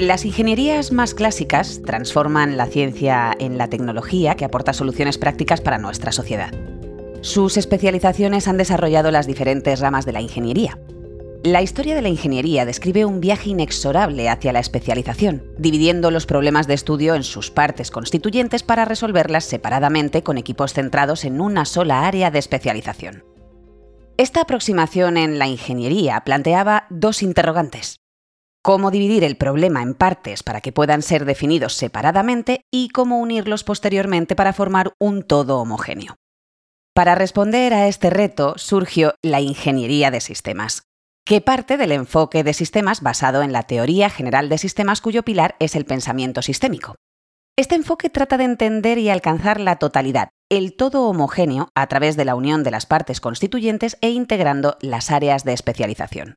Las ingenierías más clásicas transforman la ciencia en la tecnología que aporta soluciones prácticas para nuestra sociedad. Sus especializaciones han desarrollado las diferentes ramas de la ingeniería. La historia de la ingeniería describe un viaje inexorable hacia la especialización, dividiendo los problemas de estudio en sus partes constituyentes para resolverlas separadamente con equipos centrados en una sola área de especialización. Esta aproximación en la ingeniería planteaba dos interrogantes cómo dividir el problema en partes para que puedan ser definidos separadamente y cómo unirlos posteriormente para formar un todo homogéneo. Para responder a este reto surgió la ingeniería de sistemas, que parte del enfoque de sistemas basado en la teoría general de sistemas cuyo pilar es el pensamiento sistémico. Este enfoque trata de entender y alcanzar la totalidad, el todo homogéneo, a través de la unión de las partes constituyentes e integrando las áreas de especialización.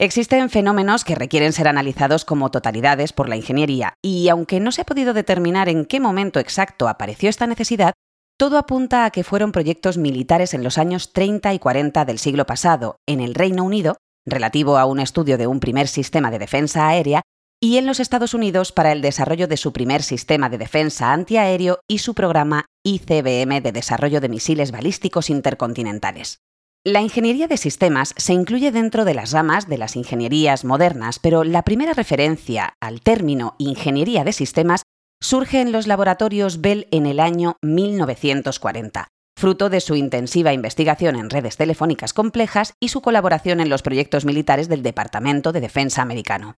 Existen fenómenos que requieren ser analizados como totalidades por la ingeniería, y aunque no se ha podido determinar en qué momento exacto apareció esta necesidad, todo apunta a que fueron proyectos militares en los años 30 y 40 del siglo pasado en el Reino Unido, relativo a un estudio de un primer sistema de defensa aérea, y en los Estados Unidos para el desarrollo de su primer sistema de defensa antiaéreo y su programa ICBM de desarrollo de misiles balísticos intercontinentales. La ingeniería de sistemas se incluye dentro de las ramas de las ingenierías modernas, pero la primera referencia al término ingeniería de sistemas surge en los laboratorios Bell en el año 1940, fruto de su intensiva investigación en redes telefónicas complejas y su colaboración en los proyectos militares del Departamento de Defensa americano.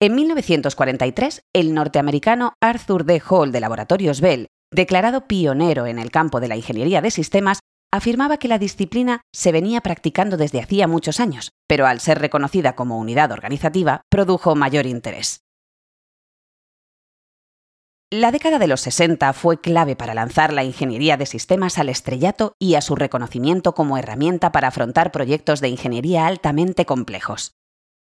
En 1943, el norteamericano Arthur D. Hall de Laboratorios Bell, declarado pionero en el campo de la ingeniería de sistemas, afirmaba que la disciplina se venía practicando desde hacía muchos años, pero al ser reconocida como unidad organizativa, produjo mayor interés. La década de los 60 fue clave para lanzar la ingeniería de sistemas al estrellato y a su reconocimiento como herramienta para afrontar proyectos de ingeniería altamente complejos.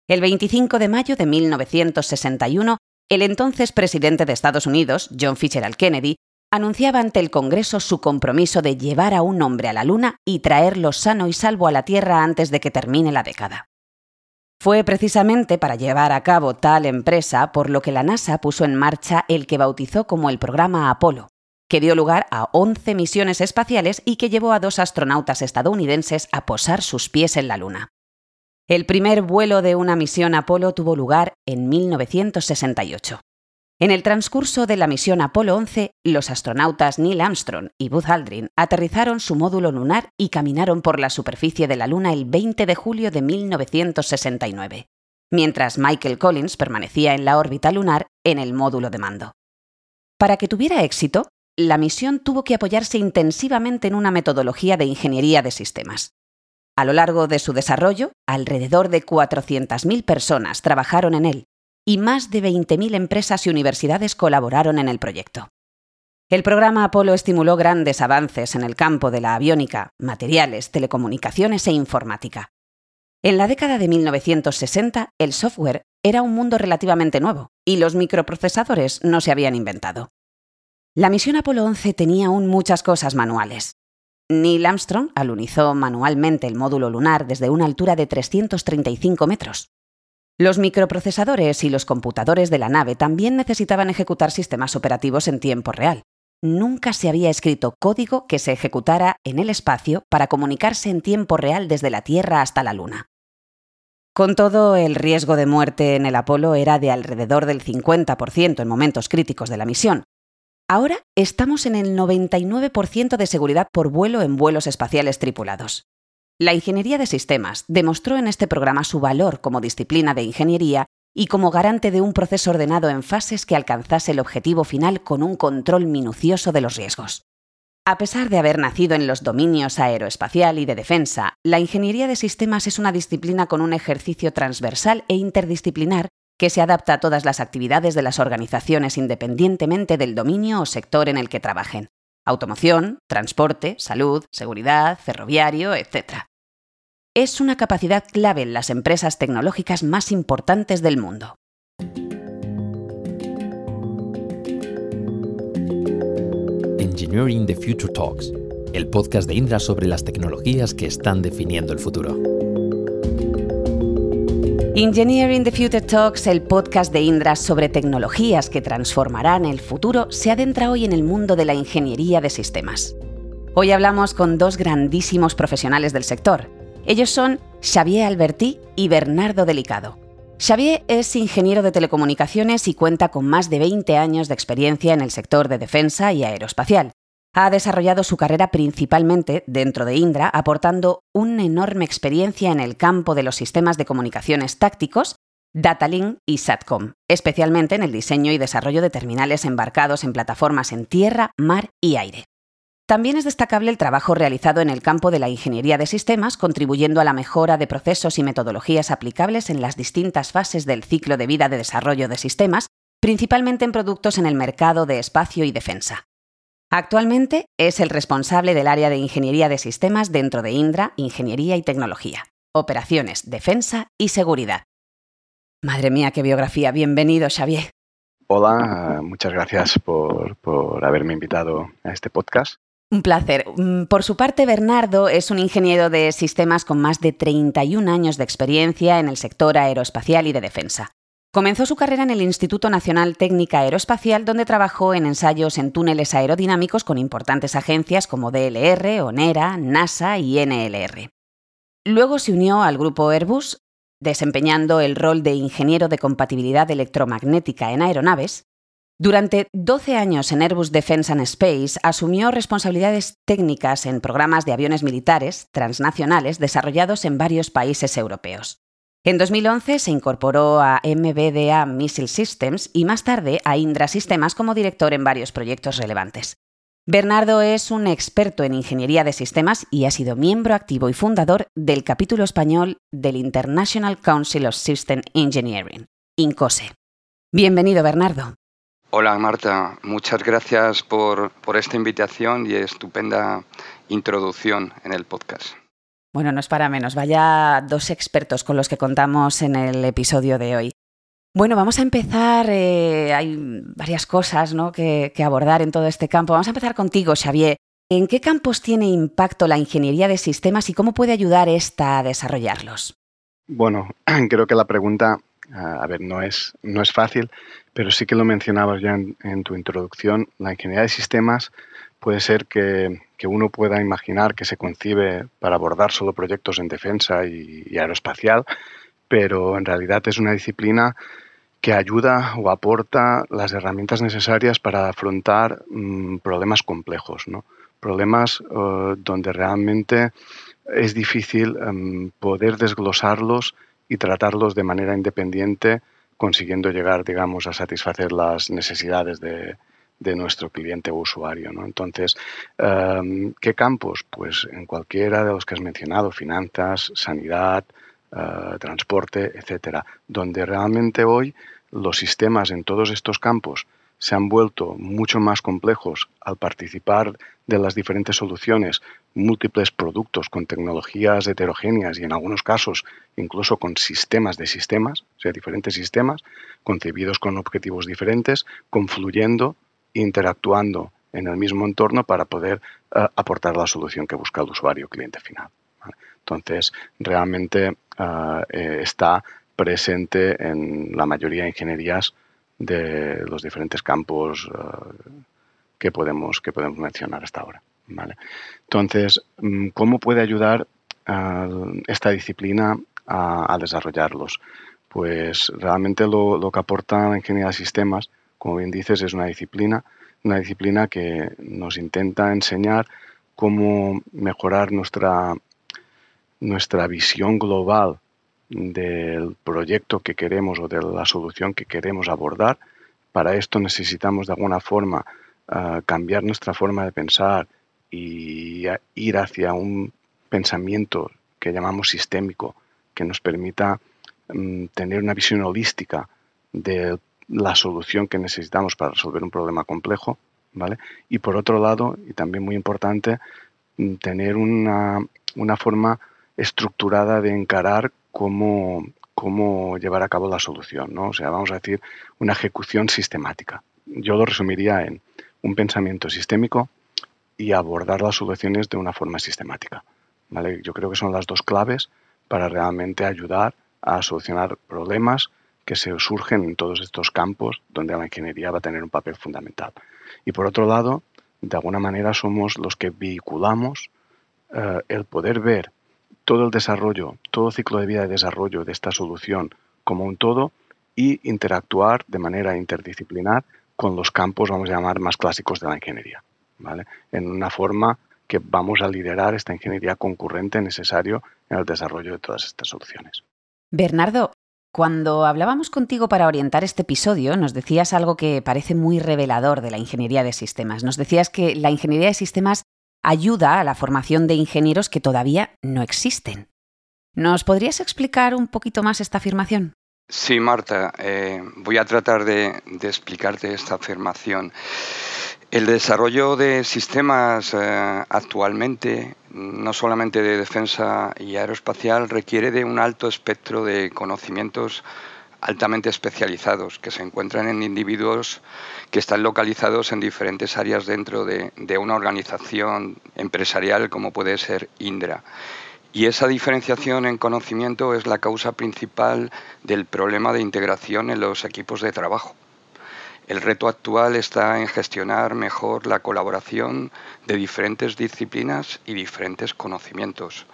El 25 de mayo de 1961, el entonces presidente de Estados Unidos, John Fitzgerald Kennedy, anunciaba ante el Congreso su compromiso de llevar a un hombre a la Luna y traerlo sano y salvo a la Tierra antes de que termine la década. Fue precisamente para llevar a cabo tal empresa por lo que la NASA puso en marcha el que bautizó como el programa Apolo, que dio lugar a 11 misiones espaciales y que llevó a dos astronautas estadounidenses a posar sus pies en la Luna. El primer vuelo de una misión Apolo tuvo lugar en 1968. En el transcurso de la misión Apolo 11, los astronautas Neil Armstrong y Buzz Aldrin aterrizaron su módulo lunar y caminaron por la superficie de la Luna el 20 de julio de 1969, mientras Michael Collins permanecía en la órbita lunar en el módulo de mando. Para que tuviera éxito, la misión tuvo que apoyarse intensivamente en una metodología de ingeniería de sistemas. A lo largo de su desarrollo, alrededor de 400.000 personas trabajaron en él, y más de 20.000 empresas y universidades colaboraron en el proyecto. El programa Apolo estimuló grandes avances en el campo de la aviónica, materiales, telecomunicaciones e informática. En la década de 1960, el software era un mundo relativamente nuevo y los microprocesadores no se habían inventado. La misión Apolo 11 tenía aún muchas cosas manuales. Neil Armstrong alunizó manualmente el módulo lunar desde una altura de 335 metros. Los microprocesadores y los computadores de la nave también necesitaban ejecutar sistemas operativos en tiempo real. Nunca se había escrito código que se ejecutara en el espacio para comunicarse en tiempo real desde la Tierra hasta la Luna. Con todo, el riesgo de muerte en el Apolo era de alrededor del 50% en momentos críticos de la misión. Ahora estamos en el 99% de seguridad por vuelo en vuelos espaciales tripulados. La ingeniería de sistemas demostró en este programa su valor como disciplina de ingeniería y como garante de un proceso ordenado en fases que alcanzase el objetivo final con un control minucioso de los riesgos. A pesar de haber nacido en los dominios aeroespacial y de defensa, la ingeniería de sistemas es una disciplina con un ejercicio transversal e interdisciplinar que se adapta a todas las actividades de las organizaciones independientemente del dominio o sector en el que trabajen automoción, transporte, salud, seguridad, ferroviario, etc. Es una capacidad clave en las empresas tecnológicas más importantes del mundo. Engineering the Future Talks, el podcast de Indra sobre las tecnologías que están definiendo el futuro. Engineering the Future Talks, el podcast de Indra sobre tecnologías que transformarán el futuro, se adentra hoy en el mundo de la ingeniería de sistemas. Hoy hablamos con dos grandísimos profesionales del sector. Ellos son Xavier Albertí y Bernardo Delicado. Xavier es ingeniero de telecomunicaciones y cuenta con más de 20 años de experiencia en el sector de defensa y aeroespacial. Ha desarrollado su carrera principalmente dentro de Indra, aportando una enorme experiencia en el campo de los sistemas de comunicaciones tácticos, Datalink y Satcom, especialmente en el diseño y desarrollo de terminales embarcados en plataformas en tierra, mar y aire. También es destacable el trabajo realizado en el campo de la ingeniería de sistemas, contribuyendo a la mejora de procesos y metodologías aplicables en las distintas fases del ciclo de vida de desarrollo de sistemas, principalmente en productos en el mercado de espacio y defensa. Actualmente es el responsable del área de Ingeniería de Sistemas dentro de Indra, Ingeniería y Tecnología, Operaciones, Defensa y Seguridad. Madre mía, qué biografía. Bienvenido, Xavier. Hola, muchas gracias por, haberme invitado a este podcast. Un placer. Mm, por su parte, Bernardo es un ingeniero de sistemas con más de 31 años de experiencia en el sector aeroespacial y de defensa. Comenzó su carrera en el Instituto Nacional Técnica Aeroespacial, donde trabajó en ensayos en túneles aerodinámicos con importantes agencias como DLR, ONERA, NASA y NLR. Luego se unió al grupo Airbus, desempeñando el rol de ingeniero de compatibilidad electromagnética en aeronaves. Durante 12 años en Airbus Defence and Space asumió responsabilidades técnicas en programas de aviones militares transnacionales desarrollados en varios países europeos. En 2011 se incorporó a MBDA Missile Systems y más tarde a Indra Sistemas como director en varios proyectos relevantes. Bernardo es un experto en ingeniería de sistemas y ha sido miembro activo y fundador del capítulo español del International Council of System Engineering, INCOSE. Bienvenido, Bernardo. Hola, Marta. Muchas gracias por, por esta invitación y estupenda introducción en el podcast. Bueno, no es para menos. Vaya dos expertos con los que contamos en el episodio de hoy. Bueno, vamos a empezar. Eh, hay varias cosas ¿no? que, abordar en todo este campo. Vamos a empezar contigo, Xavier. ¿En qué campos tiene impacto la ingeniería de sistemas y cómo puede ayudar esta a desarrollarlos? Bueno, creo que la pregunta, a ver, no es, no es fácil, pero sí que lo mencionabas ya en, tu introducción. La ingeniería de sistemas puede ser que, uno pueda imaginar que se concibe para abordar solo proyectos en defensa y, aeroespacial, pero en realidad es una disciplina que ayuda o aporta las herramientas necesarias para afrontar mm, problemas complejos, ¿no? problemas eh, donde realmente es difícil em, poder desglosarlos y tratarlos de manera independiente, consiguiendo llegar, digamos, a satisfacer las necesidades de, de nuestro cliente o usuario. ¿no? Entonces, em, ¿qué campos? Pues en cualquiera de los que has mencionado, finanzas, sanidad, eh, transporte, etcétera, donde realmente hoy los sistemas en todos estos campos se han vuelto mucho más complejos al participar de las diferentes soluciones, múltiples productos con tecnologías heterogéneas y en algunos casos incluso con sistemas de sistemas, o sea, diferentes sistemas concebidos con objetivos diferentes, confluyendo interactuando en el mismo entorno para poder eh, aportar la solución que busca el usuario cliente final. Entonces, realmente eh, eh, está presente en la mayoría de ingenierías de los diferentes campos que, podemos, que podemos mencionar hasta ahora. Entonces, mm, ¿cómo puede ayudar esta disciplina a, desarrollarlos? Pues realmente lo, lo que aporta la ingeniería de sistemas como bien dices, es una disciplina, una disciplina que nos intenta enseñar cómo mejorar nuestra, nuestra visión global del proyecto que queremos o de la solución que queremos abordar. Para esto necesitamos de alguna forma ah, cambiar nuestra forma de pensar y ir hacia un pensamiento que llamamos sistémico, que nos permita mm, tener una visión holística del la solución que necesitamos para resolver un problema complejo, ¿vale? Y por otro lado, y también muy importante, mm, tener una, forma estructurada de encarar cómo, cómo llevar a cabo la solución, ¿no? O sea, vamos a decir, una ejecución sistemática. Yo lo resumiría en un pensamiento sistémico y abordar las soluciones de una forma sistemática. ¿vale? Yo creo que son las dos claves para realmente ayudar a solucionar problemas que se surgen en todos estos campos donde la ingeniería va a tener un papel fundamental. Y por otro lado, de alguna manera somos los que vehiculamos eh, el poder ver todo el desarrollo, todo ciclo de vida de desarrollo de esta solución como un todo y interactuar de manera interdisciplinar con los campos, vamos a llamar, más clásicos de la ingeniería. ¿vale? En una forma que vamos a liderar esta ingeniería concurrente necesario en el desarrollo de todas estas soluciones. Bernardo, cuando hablábamos contigo para orientar este episodio, nos decías algo que parece muy revelador de la ingeniería de sistemas. Nos decías que la ingeniería de sistemas ayuda a la formación de ingenieros que todavía no existen. ¿Nos podrías explicar un poquito más esta afirmación? Sí, Marta, eh, voy a tratar de, explicarte esta afirmación. El desarrollo de sistemas eh, actualmente, no solamente de defensa y aeroespacial, requiere de un alto espectro de conocimientos altamente especializados que se encuentran en individuos que están localizados en diferentes áreas dentro de, una organización empresarial como puede ser Indra. Y esa diferenciación en conocimiento es la causa principal del problema de integración en los equipos de trabajo. El reto actual está en gestionar mejor la colaboración de diferentes disciplinas y diferentes conocimientos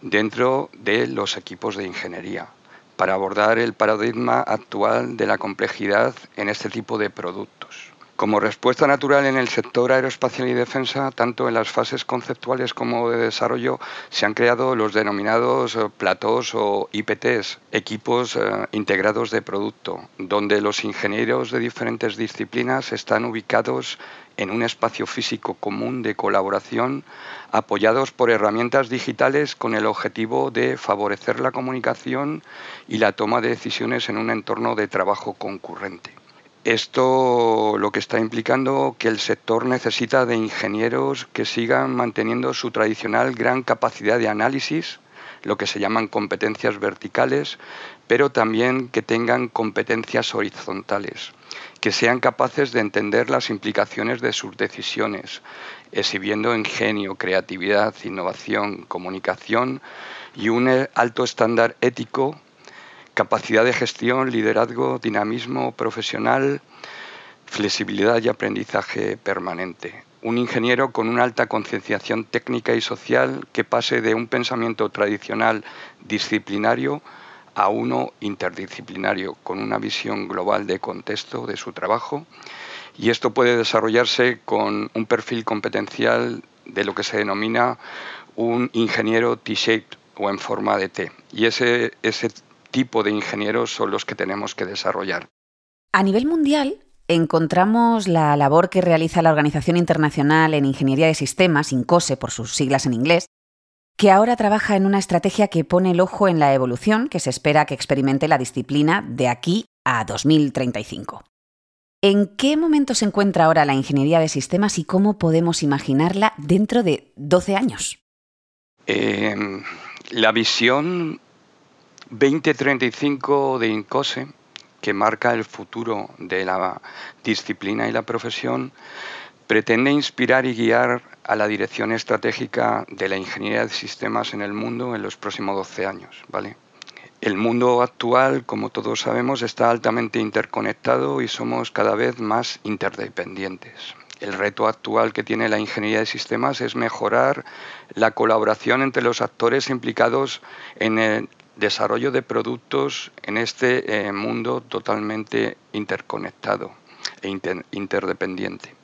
dentro de los equipos de ingeniería para abordar el paradigma actual de la complejidad en este tipo de productos. Como respuesta natural en el sector aeroespacial y defensa, tanto en las fases conceptuales como de desarrollo, se han creado los denominados eh, platós o IPTs, equipos eh, integrados de producto, donde los ingenieros de diferentes disciplinas están ubicados en un espacio físico común de colaboración apoyados por herramientas digitales con el objetivo de favorecer la comunicación y la toma de decisiones en un entorno de trabajo concurrente. Esto lo que está implicando que el sector necesita de ingenieros que sigan manteniendo su tradicional gran capacidad de análisis, lo que se llaman competencias verticales, pero también que tengan competencias horizontales, que sean capaces de entender las implicaciones de sus decisiones, exhibiendo ingenio, creatividad, innovación, comunicación y un alto estándar ético, capacidad de gestión, liderazgo, dinamismo profesional, flexibilidad y aprendizaje permanente. Un ingeniero con una alta concienciación técnica y social que pase de un pensamiento tradicional disciplinario a uno interdisciplinario, con una visión global de contexto de su trabajo y esto puede desarrollarse con un perfil competencial de lo que se denomina un ingeniero T-shaped o en forma de T. Y ese, ese tipo de ingenieros son los que tenemos que desarrollar. A nivel mundial, encontramos la labor que realiza la Organización Internacional en Ingeniería de Sistemas, INCOSE por sus siglas en inglés, que ahora trabaja en una estrategia que pone el ojo en la evolución que se espera que experimente la disciplina de aquí a 2035. ¿En qué momento se encuentra ahora la ingeniería de sistemas y cómo podemos imaginarla dentro de 12 años? Em, la visión 2035 de INCOSE, que marca el futuro de la disciplina y la profesión, pretende inspirar y guiar a la dirección estratégica de la ingeniería de sistemas en el mundo en los próximos 12 años. ¿vale? El mundo actual, como todos sabemos, está altamente interconectado y somos cada vez más interdependientes. El reto actual que tiene la ingeniería de sistemas es mejorar la colaboración entre los actores implicados en el desarrollo de productos en este eh, mundo totalmente interconectado e interdependiente.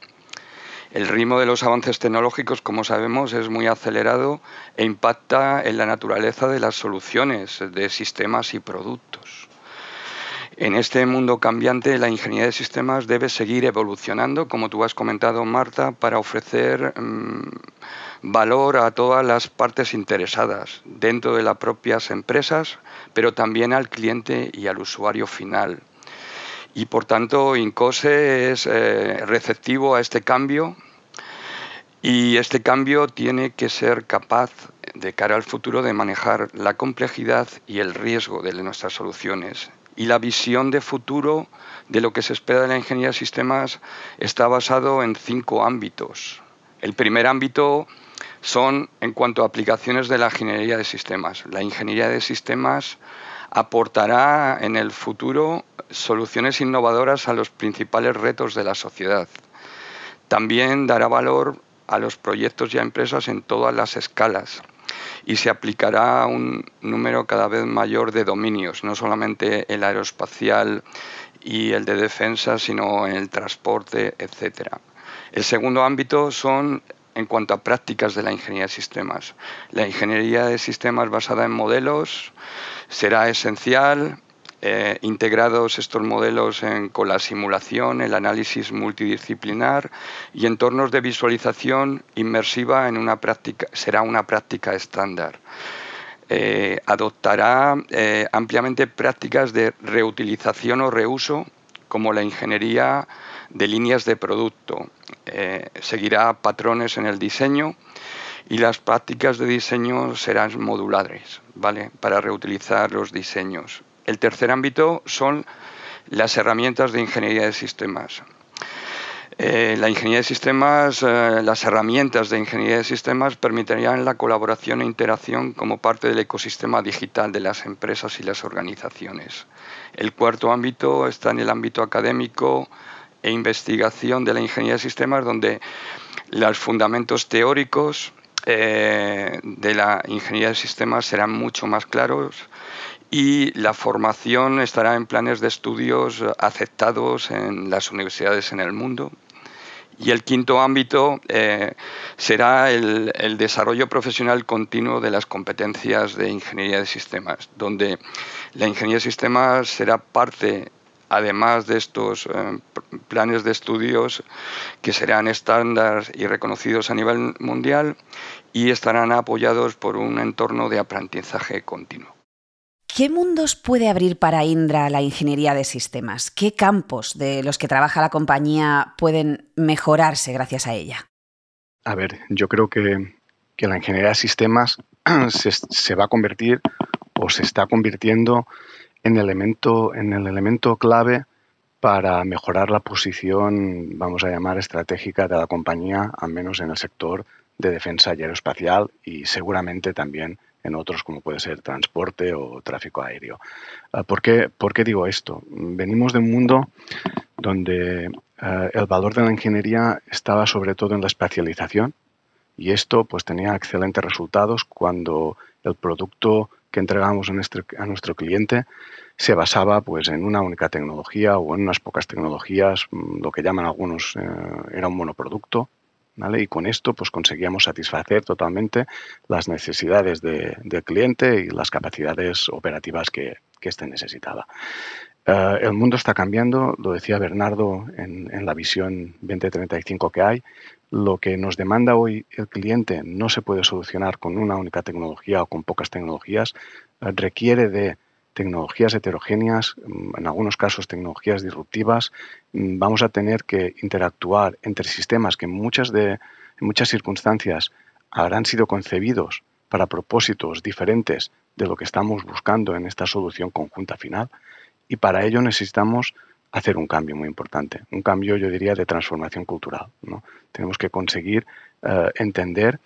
El ritmo de los avances tecnológicos, como sabemos, es muy acelerado e impacta en la naturaleza de las soluciones de sistemas y productos. En este mundo cambiante, la ingeniería de sistemas debe seguir evolucionando, como tú has comentado, Marta, para ofrecer mm, valor a todas las partes interesadas dentro de las propias empresas, pero también al cliente y al usuario final. Y por tanto, INCOSE es eh, receptivo a este cambio y este cambio tiene que ser capaz de cara al futuro de manejar la complejidad y el riesgo de nuestras soluciones. Y la visión de futuro de lo que se espera de la ingeniería de sistemas está basado en cinco ámbitos. El primer ámbito son en cuanto a aplicaciones de la ingeniería de sistemas. La ingeniería de sistemas aportará en el futuro soluciones innovadoras a los principales retos de la sociedad. También dará valor a los proyectos y a empresas en todas las escalas y se aplicará a un número cada vez mayor de dominios, no solamente el aeroespacial y el de defensa, sino en el transporte, etc. El segundo ámbito son en cuanto a prácticas de la ingeniería de sistemas. La ingeniería de sistemas basada en modelos será esencial eh, integrados estos modelos con la simulación, el análisis multidisciplinar y entornos de visualización inmersiva en una práctica, será una práctica estándar. Eh, adoptará eh, ampliamente prácticas de reutilización o reuso como la ingeniería de líneas de producto. seguirá patrones en el diseño y las prácticas de diseño serán modulares, ¿vale? Para reutilizar los diseños. El tercer ámbito son las herramientas de ingeniería de sistemas. Eh, la ingeniería de sistemas, eh, las herramientas de ingeniería de sistemas permitirían la colaboración e interacción como parte del ecosistema digital de las empresas y las organizaciones. El cuarto ámbito está en el ámbito académico e investigación de la ingeniería de sistemas, donde los fundamentos teóricos eh, de la ingeniería de sistemas serán mucho más claros y la formación estará en planes de estudios aceptados en las universidades en el mundo. Y el quinto ámbito eh, será el, desarrollo profesional continuo de las competencias de ingeniería de sistemas, donde la ingeniería de sistemas será parte, además de estos eh, planes de estudios que serán estándares y reconocidos a nivel mundial y estarán apoyados por un entorno de aprendizaje continuo. ¿Qué mundos puede abrir para Indra la ingeniería de sistemas? ¿Qué campos de los que trabaja la compañía pueden mejorarse gracias a ella? A ver, yo creo que, la ingeniería de sistemas se, va a convertir o se está convirtiendo en, elemento, en el elemento clave para mejorar la posición, vamos a llamar, estratégica de la compañía, al menos en el sector de defensa aeroespacial y seguramente también en otros como puede ser transporte o tráfico aéreo. Ah, ¿Por qué, digo esto? Venimos de un mundo donde ah, el valor de la ingeniería estaba sobre todo en la especialización y esto pues tenía excelentes resultados cuando el producto que entregamos a nuestro, cliente se basaba pues en una única tecnología o en unas pocas tecnologías, mm, lo que llaman algunos eh, era un monoproducto y con esto pues conseguíamos satisfacer totalmente las necesidades del cliente y las capacidades operativas que, que éste necesitaba. Eh, el mundo está cambiando, lo decía Bernardo en, la visión 2035 que hay. Lo que nos demanda hoy el cliente no se puede solucionar con una única tecnología o con pocas tecnologías, eh, requiere de tecnologías heterogéneas, mm, en algunos casos tecnologías disruptivas, mm, vamos a tener que interactuar entre sistemas que en muchas, de, en muchas circunstancias habrán sido concebidos para propósitos diferentes de lo que estamos buscando en esta solución conjunta final y para ello necesitamos hacer un cambio muy importante, un cambio yo diría de transformación cultural. ¿no? Tenemos que conseguir eh, entender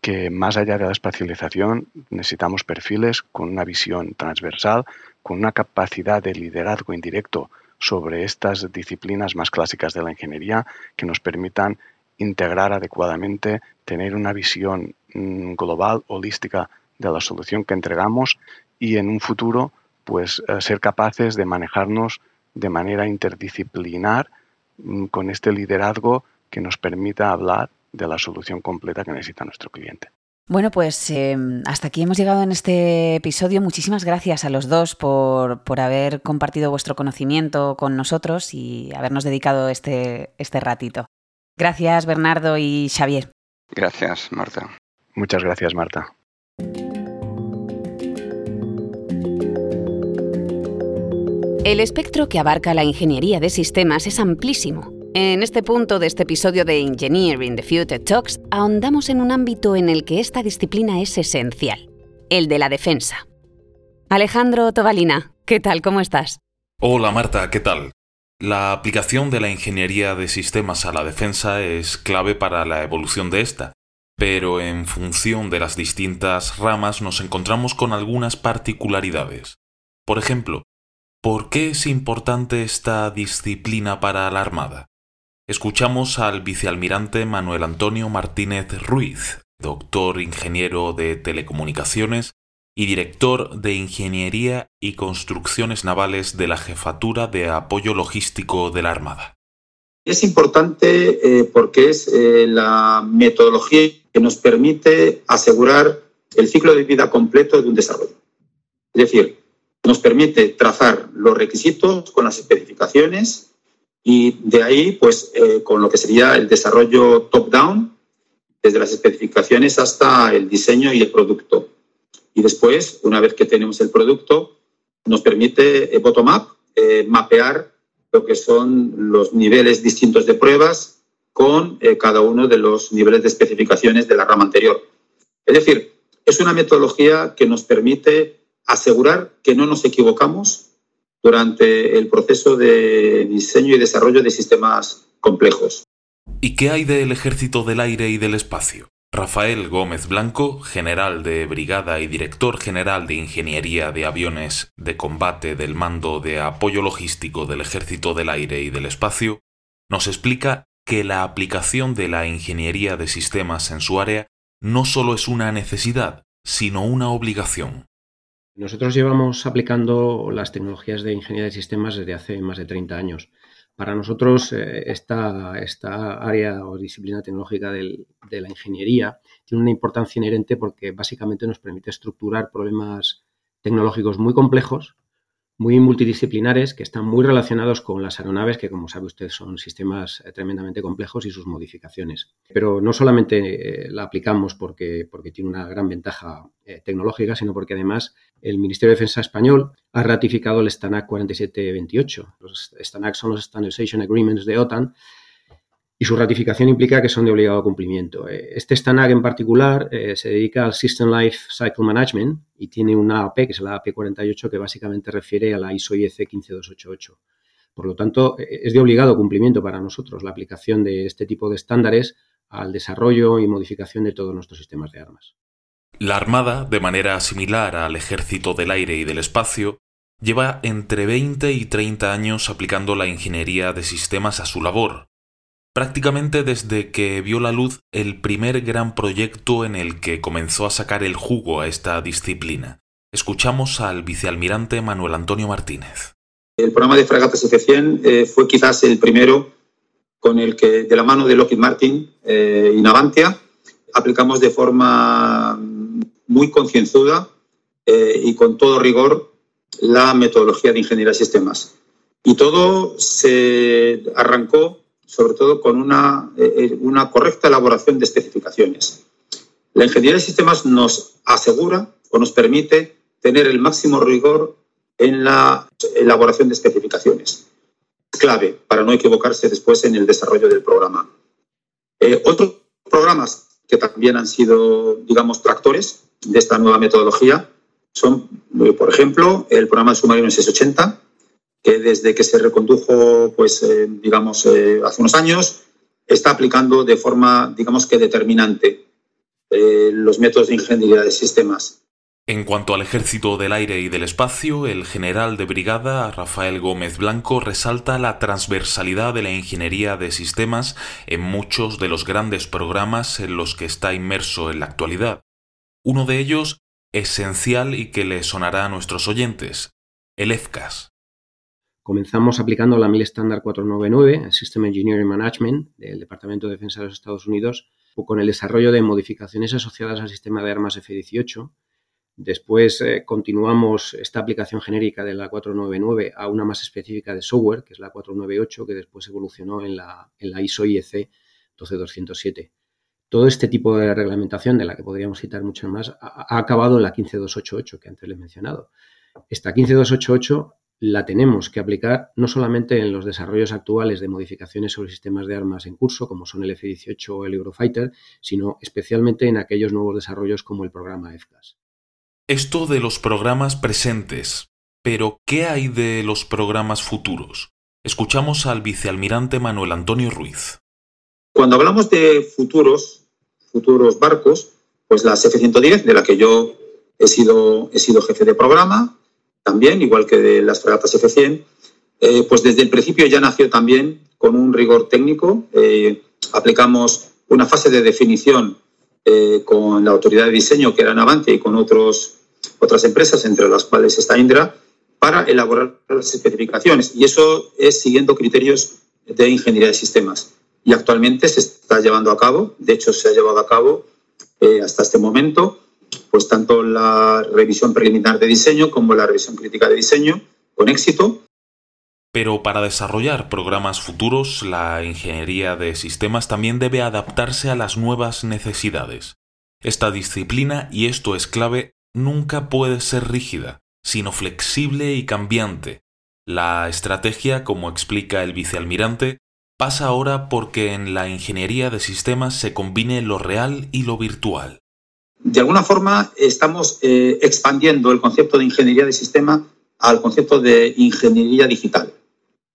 que más allá de la especialización necesitamos perfiles con una visión transversal, con una capacidad de liderazgo indirecto sobre estas disciplinas más clásicas de la ingeniería que nos permitan integrar adecuadamente, tener una visión mm, global, holística de la solución que entregamos y en un futuro pues eh, ser capaces de manejarnos de manera interdisciplinar mm, con este liderazgo que nos permita hablar de la solución completa que necesita nuestro cliente. Bueno, pues em, hasta aquí hemos llegado en este episodio. Muchísimas gracias a los dos por, haber compartido vuestro conocimiento con nosotros y habernos dedicado este, este ratito. Gracias, Bernardo y Xavier. Gracias, Marta. Muchas gracias, Marta. El espectro que abarca la ingeniería de sistemas es amplísimo en este punto de este episodio de Engineering the Future Talks ahondamos en un ámbito en el que esta disciplina es esencial, el de la defensa. Alejandro Tobalina, ¿qué tal? ¿Cómo estás? Hola Marta, ¿qué tal? La aplicación de la ingeniería de sistemas a la defensa es clave para la evolución de esta, pero en función de las distintas ramas nos encontramos con algunas particularidades. Por ejemplo, ¿por qué es importante esta disciplina para la Armada? Escuchamos al vicealmirante Manuel Antonio Martínez Ruiz, doctor ingeniero de telecomunicaciones y director de Ingeniería y Construcciones Navales de la Jefatura de Apoyo Logístico de la Armada. Es importante eh, porque es eh, la metodología que nos permite asegurar el ciclo de vida completo de un desarrollo. Es decir, nos permite trazar los requisitos con las especificaciones y de ahí, pues, eh, con lo que sería el desarrollo top-down, desde las especificaciones hasta el diseño y el producto. Y después, una vez que tenemos el producto, nos permite eh, bottom-up eh, mapear lo que son los niveles distintos de pruebas con cada uno de los niveles de especificaciones de la rama anterior. Es decir, es una metodología que nos permite asegurar que no nos equivocamos durante el proceso de diseño y desarrollo de sistemas complejos. ¿Y qué hay del Ejército del Aire y del Espacio? Rafael Gómez Blanco, general de brigada y director general de Ingeniería de Aviones de Combate del Mando de Apoyo Logístico del Ejército del Aire y del Espacio, nos explica que la aplicación de la ingeniería de sistemas en su área no solo es una necesidad, sino una obligación. Nosotros llevamos aplicando las tecnologías de ingeniería de sistemas desde hace más de 30 años. Para nosotros, eh, esta, área o disciplina tecnológica de la ingeniería tiene una importancia inherente porque básicamente nos permite estructurar problemas tecnológicos muy complejos muy multidisciplinares que están muy relacionados con las aeronaves, que como sabe usted son sistemas eh, tremendamente complejos y sus modificaciones. Pero no solamente eh, la aplicamos porque, porque tiene una gran ventaja eh, tecnológica, sino porque además el Ministerio de Defensa español ha ratificado el STANAC 4728. Los STANAC son los Standardization Agreements de OTAN y su ratificación implica que son de obligado cumplimiento. Eh, este STANAG en particular eh, se dedica al System Life Cycle Management y tiene una AP, que es la AP48, que básicamente refiere a la ISO IEC 15288. Por lo tanto, eh, es de obligado cumplimiento para nosotros la aplicación de este tipo de estándares al desarrollo y modificación de todos nuestros sistemas de armas. La Armada, de manera similar al Ejército del Aire y del Espacio, lleva entre 20 y 30 años aplicando la ingeniería de sistemas a su labor, prácticamente desde que vio la luz el primer gran proyecto en el que comenzó a sacar el jugo a esta disciplina. Escuchamos al vicealmirante Manuel Antonio Martínez. El programa de fragatas F-100 eh, fue quizás el primero con el que, de la mano de Lockheed Martin eh, y Navantia, aplicamos de forma muy concienzuda eh, y con todo rigor la metodología de ingeniería de sistemas. Y todo se arrancó sobre todo con una, eh, eh, una correcta elaboración de especificaciones. La ingeniería de sistemas nos asegura o nos permite tener el máximo rigor en la elaboración de especificaciones. Clave para no equivocarse después en el desarrollo del programa. Eh, otros programas que también han sido, digamos, tractores de esta nueva metodología son, por ejemplo, el programa de submarinos S80, que desde que se recondujo, pues, eh, digamos, eh, hace unos años, está aplicando de forma, digamos que determinante eh, los métodos de ingeniería de sistemas. En cuanto al ejército del aire y del espacio, el general de brigada Rafael Gómez Blanco resalta la transversalidad de la ingeniería de sistemas en muchos de los grandes programas en los que está inmerso en la actualidad. Uno de ellos, esencial y que le sonará a nuestros oyentes, el EFCAS. Comenzamos aplicando la 1000 Standard 499, el System Engineering Management del Departamento de Defensa de los Estados Unidos, con el desarrollo de modificaciones asociadas al sistema de armas F-18. Después eh, continuamos esta aplicación genérica de la 499 a una más específica de software, que es la 498, que después evolucionó en la, en la ISO IEC 12207. Todo este tipo de reglamentación, de la que podríamos citar mucho más, ha, ha acabado en la 15288, que antes le he mencionado. Esta 15288 la tenemos que aplicar no solamente en los desarrollos actuales de modificaciones sobre sistemas de armas en curso, como son el F-18 o el Eurofighter, sino especialmente en aquellos nuevos desarrollos como el programa EFCAS. Esto de los programas presentes, pero ¿qué hay de los programas futuros? Escuchamos al vicealmirante Manuel Antonio Ruiz. Cuando hablamos de futuros, futuros barcos, pues la F-110, de la que yo he sido, he sido jefe de programa, también, igual que de las fragatas F-100, eh, pues desde el principio ya nació también con un rigor técnico. Eh, aplicamos una fase de definición eh, con la autoridad de diseño, que era Navante, y con otros, otras empresas, entre las cuales está Indra, para elaborar las especificaciones. Y eso es siguiendo criterios de ingeniería de sistemas. Y actualmente se está llevando a cabo, de hecho se ha llevado a cabo hasta este momento, pues tanto la revisión preliminar de diseño como la revisión crítica de diseño con éxito. Pero para desarrollar programas futuros, la ingeniería de sistemas también debe adaptarse a las nuevas necesidades. Esta disciplina, y esto es clave, nunca puede ser rígida, sino flexible y cambiante. La estrategia, como explica el vicealmirante, pasa ahora porque en la ingeniería de sistemas se combine lo real y lo virtual de alguna forma estamos eh, expandiendo el concepto de ingeniería de sistema al concepto de ingeniería digital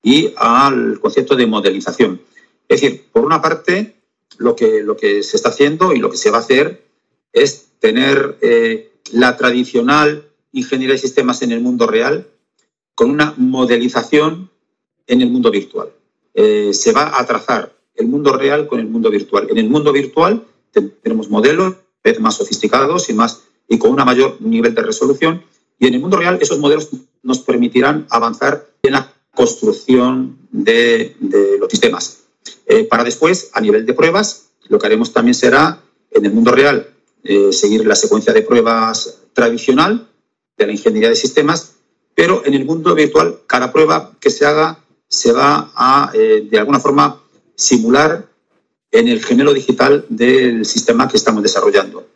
y al concepto de modelización. Es decir, por una parte, lo que, lo que se está haciendo y lo que se va a hacer es tener eh, la tradicional ingeniería de sistemas en el mundo real con una modelización en el mundo virtual. Eh, se va a trazar el mundo real con el mundo virtual. En el mundo virtual tenemos modelos vez más sofisticados y, con un mayor nivel de resolución. Y en el mundo real esos modelos nos permitirán avanzar en la construcción de, los sistemas. Eh, para después, a nivel de pruebas, lo que haremos también será, en el mundo real, eh, seguir la secuencia de pruebas tradicional de la ingeniería de sistemas, pero en el mundo virtual, cada prueba que se haga se va a, eh, de alguna forma, simular en el género digital del sistema que estamos desarrollando.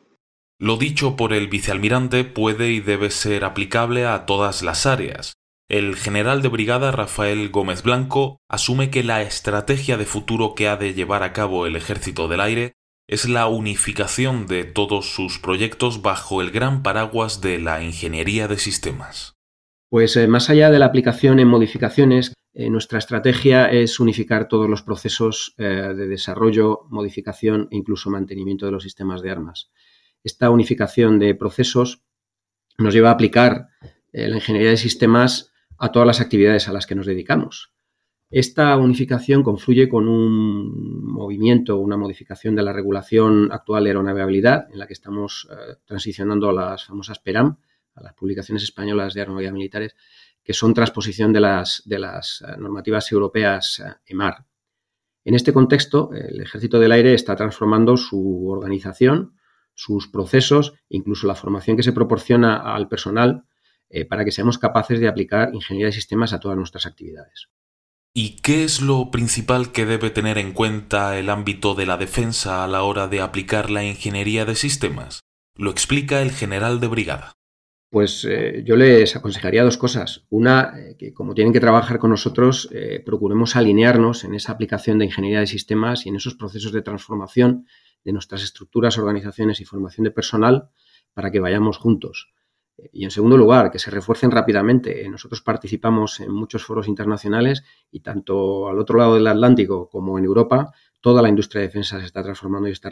Lo dicho por el vicealmirante puede y debe ser aplicable a todas las áreas. El general de brigada Rafael Gómez Blanco asume que la estrategia de futuro que ha de llevar a cabo el Ejército del Aire es la unificación de todos sus proyectos bajo el gran paraguas de la ingeniería de sistemas. Pues eh, más allá de la aplicación en modificaciones, eh, nuestra estrategia es unificar todos los procesos eh, de desarrollo, modificación e incluso mantenimiento de los sistemas de armas. Esta unificación de procesos nos lleva a aplicar la ingeniería de sistemas a todas las actividades a las que nos dedicamos. Esta unificación confluye con un movimiento, una modificación de la regulación actual de aeronavegabilidad, en la que estamos transicionando a las famosas PERAM, a las publicaciones españolas de aeronavidad militares, que son transposición de las, de las eh, normativas europeas eh, EMAR. En este contexto, el Ejército del Aire está transformando su organización, sus procesos, incluso la formación que se proporciona al personal eh, para que seamos capaces de aplicar ingeniería de sistemas a todas nuestras actividades. ¿Y qué es lo principal que debe tener en cuenta el ámbito de la defensa a la hora de aplicar la ingeniería de sistemas? Lo explica el general de brigada. Pues eh, yo les aconsejaría dos cosas. Una, eh, que como tienen que trabajar con nosotros, eh, procuremos alinearnos en esa aplicación de ingeniería de sistemas y en esos procesos de transformación de nuestras estructuras, organizaciones y formación de personal para que vayamos juntos. Y en segundo lugar, que se refuercen rápidamente. Nosotros participamos en muchos foros internacionales y tanto al otro lado del Atlántico como en Europa, toda la industria de defensa se está transformando y está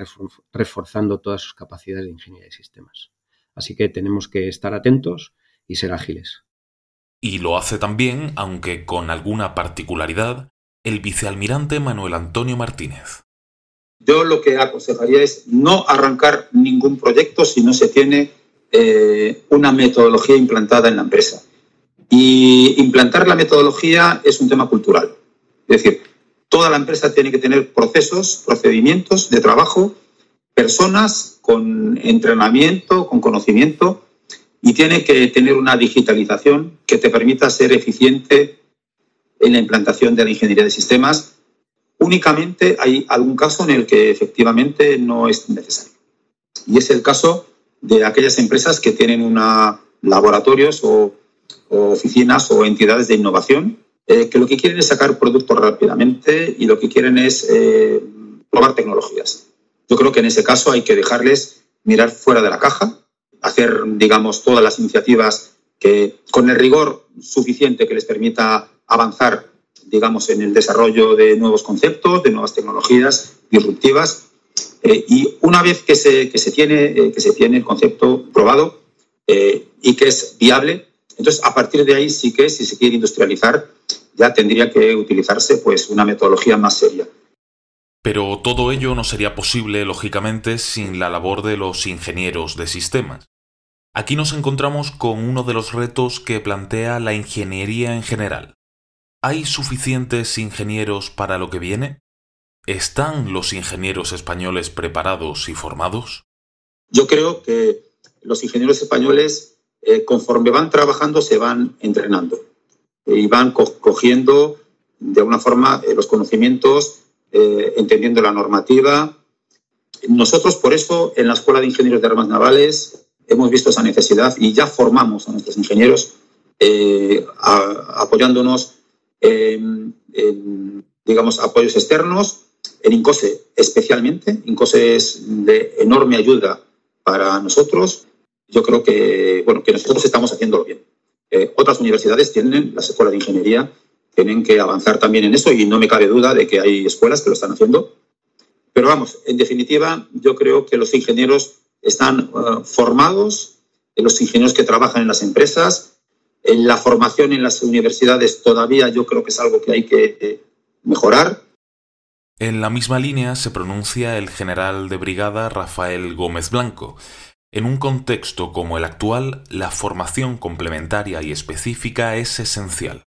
reforzando todas sus capacidades de ingeniería de sistemas. Así que tenemos que estar atentos y ser ágiles. Y lo hace también, aunque con alguna particularidad, el vicealmirante Manuel Antonio Martínez. Yo lo que aconsejaría es no arrancar ningún proyecto si no se tiene eh, una metodología implantada en la empresa. Y implantar la metodología es un tema cultural. Es decir, toda la empresa tiene que tener procesos, procedimientos de trabajo personas con entrenamiento, con conocimiento y tiene que tener una digitalización que te permita ser eficiente en la implantación de la ingeniería de sistemas. Únicamente hay algún caso en el que efectivamente no es necesario. Y es el caso de aquellas empresas que tienen una, laboratorios o, oficinas o entidades de innovación eh, que lo que quieren es sacar productos rápidamente y lo que quieren es eh, probar tecnologías. Yo creo que en ese caso hay que dejarles mirar fuera de la caja, hacer, digamos, todas las iniciativas que con el rigor suficiente que les permita avanzar, digamos, en el desarrollo de nuevos conceptos, de nuevas tecnologías disruptivas. Eh, y una vez que se, que se, tiene, eh, que se tiene el concepto probado eh, y que es viable, Entonces, a partir de ahí sí que, si se quiere industrializar, ya tendría que utilizarse pues, una metodología más seria. Pero todo ello no sería posible, lógicamente, sin la labor de los ingenieros de sistemas. Aquí nos encontramos con uno de los retos que plantea la ingeniería en general. ¿Hay suficientes ingenieros para lo que viene? ¿Están los ingenieros españoles preparados y formados? Yo creo que los ingenieros españoles, eh, conforme van trabajando, se van entrenando y van cogiendo de alguna forma eh, los conocimientos eh, entendiendo la normativa. Nosotros, por eso, en la Escuela de Ingenieros de Armas Navales hemos visto esa necesidad y ya formamos a nuestros ingenieros eh, apoyándonos en, digamos, apoyos externos, en INCOSE especialmente. INCOSE es de enorme ayuda para nosotros. Yo creo que, bueno, que nosotros estamos haciéndolo bien. Eh, otras universidades tienen, las escuelas de ingeniería, tienen que avanzar también en eso y no me cabe duda de que hay escuelas que lo están haciendo. Pero vamos, en definitiva, yo creo que los ingenieros están uh, formados, los ingenieros que trabajan en las empresas, en la formación en las universidades todavía yo creo que es algo que hay que eh, mejorar. En la misma línea se pronuncia el general de brigada Rafael Gómez Blanco. En un contexto como el actual, la formación complementaria y específica es esencial.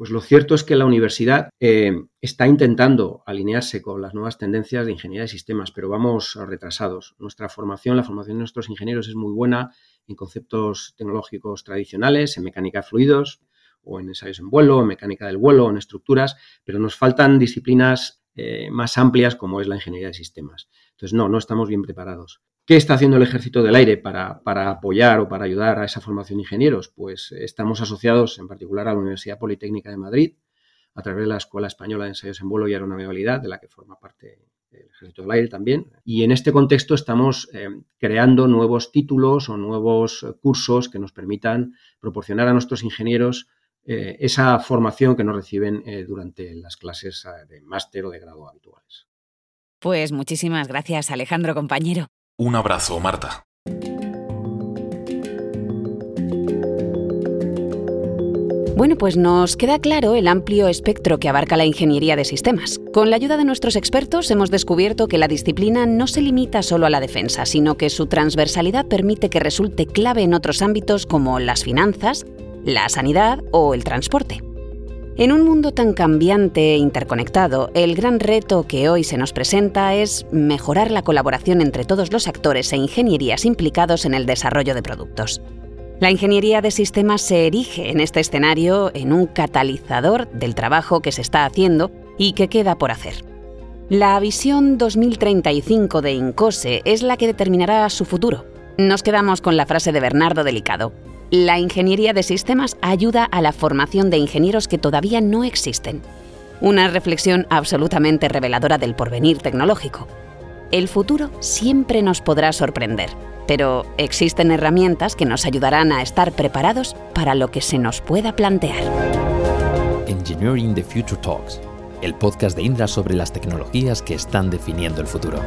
Pues lo cierto es que la universidad eh, está intentando alinearse con las nuevas tendencias de ingeniería de sistemas, pero vamos retrasados. Nuestra formación, la formación de nuestros ingenieros es muy buena en conceptos tecnológicos tradicionales, en mecánica de fluidos, o en ensayos en vuelo, en mecánica del vuelo, en estructuras, pero nos faltan disciplinas eh, más amplias como es la ingeniería de sistemas. Entonces, no, no estamos bien preparados. ¿Qué está haciendo el Ejército del Aire para, apoyar o para ayudar a esa formación de ingenieros? Pues estamos asociados en particular a la Universidad Politécnica de Madrid a través de la Escuela Española de Ensayos en Vuelo y Aeronavegabilidad, de la que forma parte el Ejército del Aire también. Y en este contexto estamos eh, creando nuevos títulos o nuevos cursos que nos permitan proporcionar a nuestros ingenieros eh, esa formación que nos reciben eh, durante las clases de máster o de grado habituales. Pues muchísimas gracias, Alejandro, compañero. Un abrazo, Marta. Bueno, pues nos queda claro el amplio espectro que abarca la ingeniería de sistemas. Con la ayuda de nuestros expertos hemos descubierto que la disciplina no se limita solo a la defensa, sino que su transversalidad permite que resulte clave en otros ámbitos como las finanzas, la sanidad o el transporte. En un mundo tan cambiante e interconectado, el gran reto que hoy se nos presenta es mejorar la colaboración entre todos los actores e ingenierías implicados en el desarrollo de productos. La ingeniería de sistemas se erige en este escenario en un catalizador del trabajo que se está haciendo y que queda por hacer. La visión 2035 de INCOSE es la que determinará su futuro. Nos quedamos con la frase de Bernardo Delicado. La ingeniería de sistemas ayuda a la formación de ingenieros que todavía no existen. Una reflexión absolutamente reveladora del porvenir tecnológico. El futuro siempre nos podrá sorprender, pero existen herramientas que nos ayudarán a estar preparados para lo que se nos pueda plantear. Engineering the Future Talks, el podcast de Indra sobre las tecnologías que están definiendo el futuro.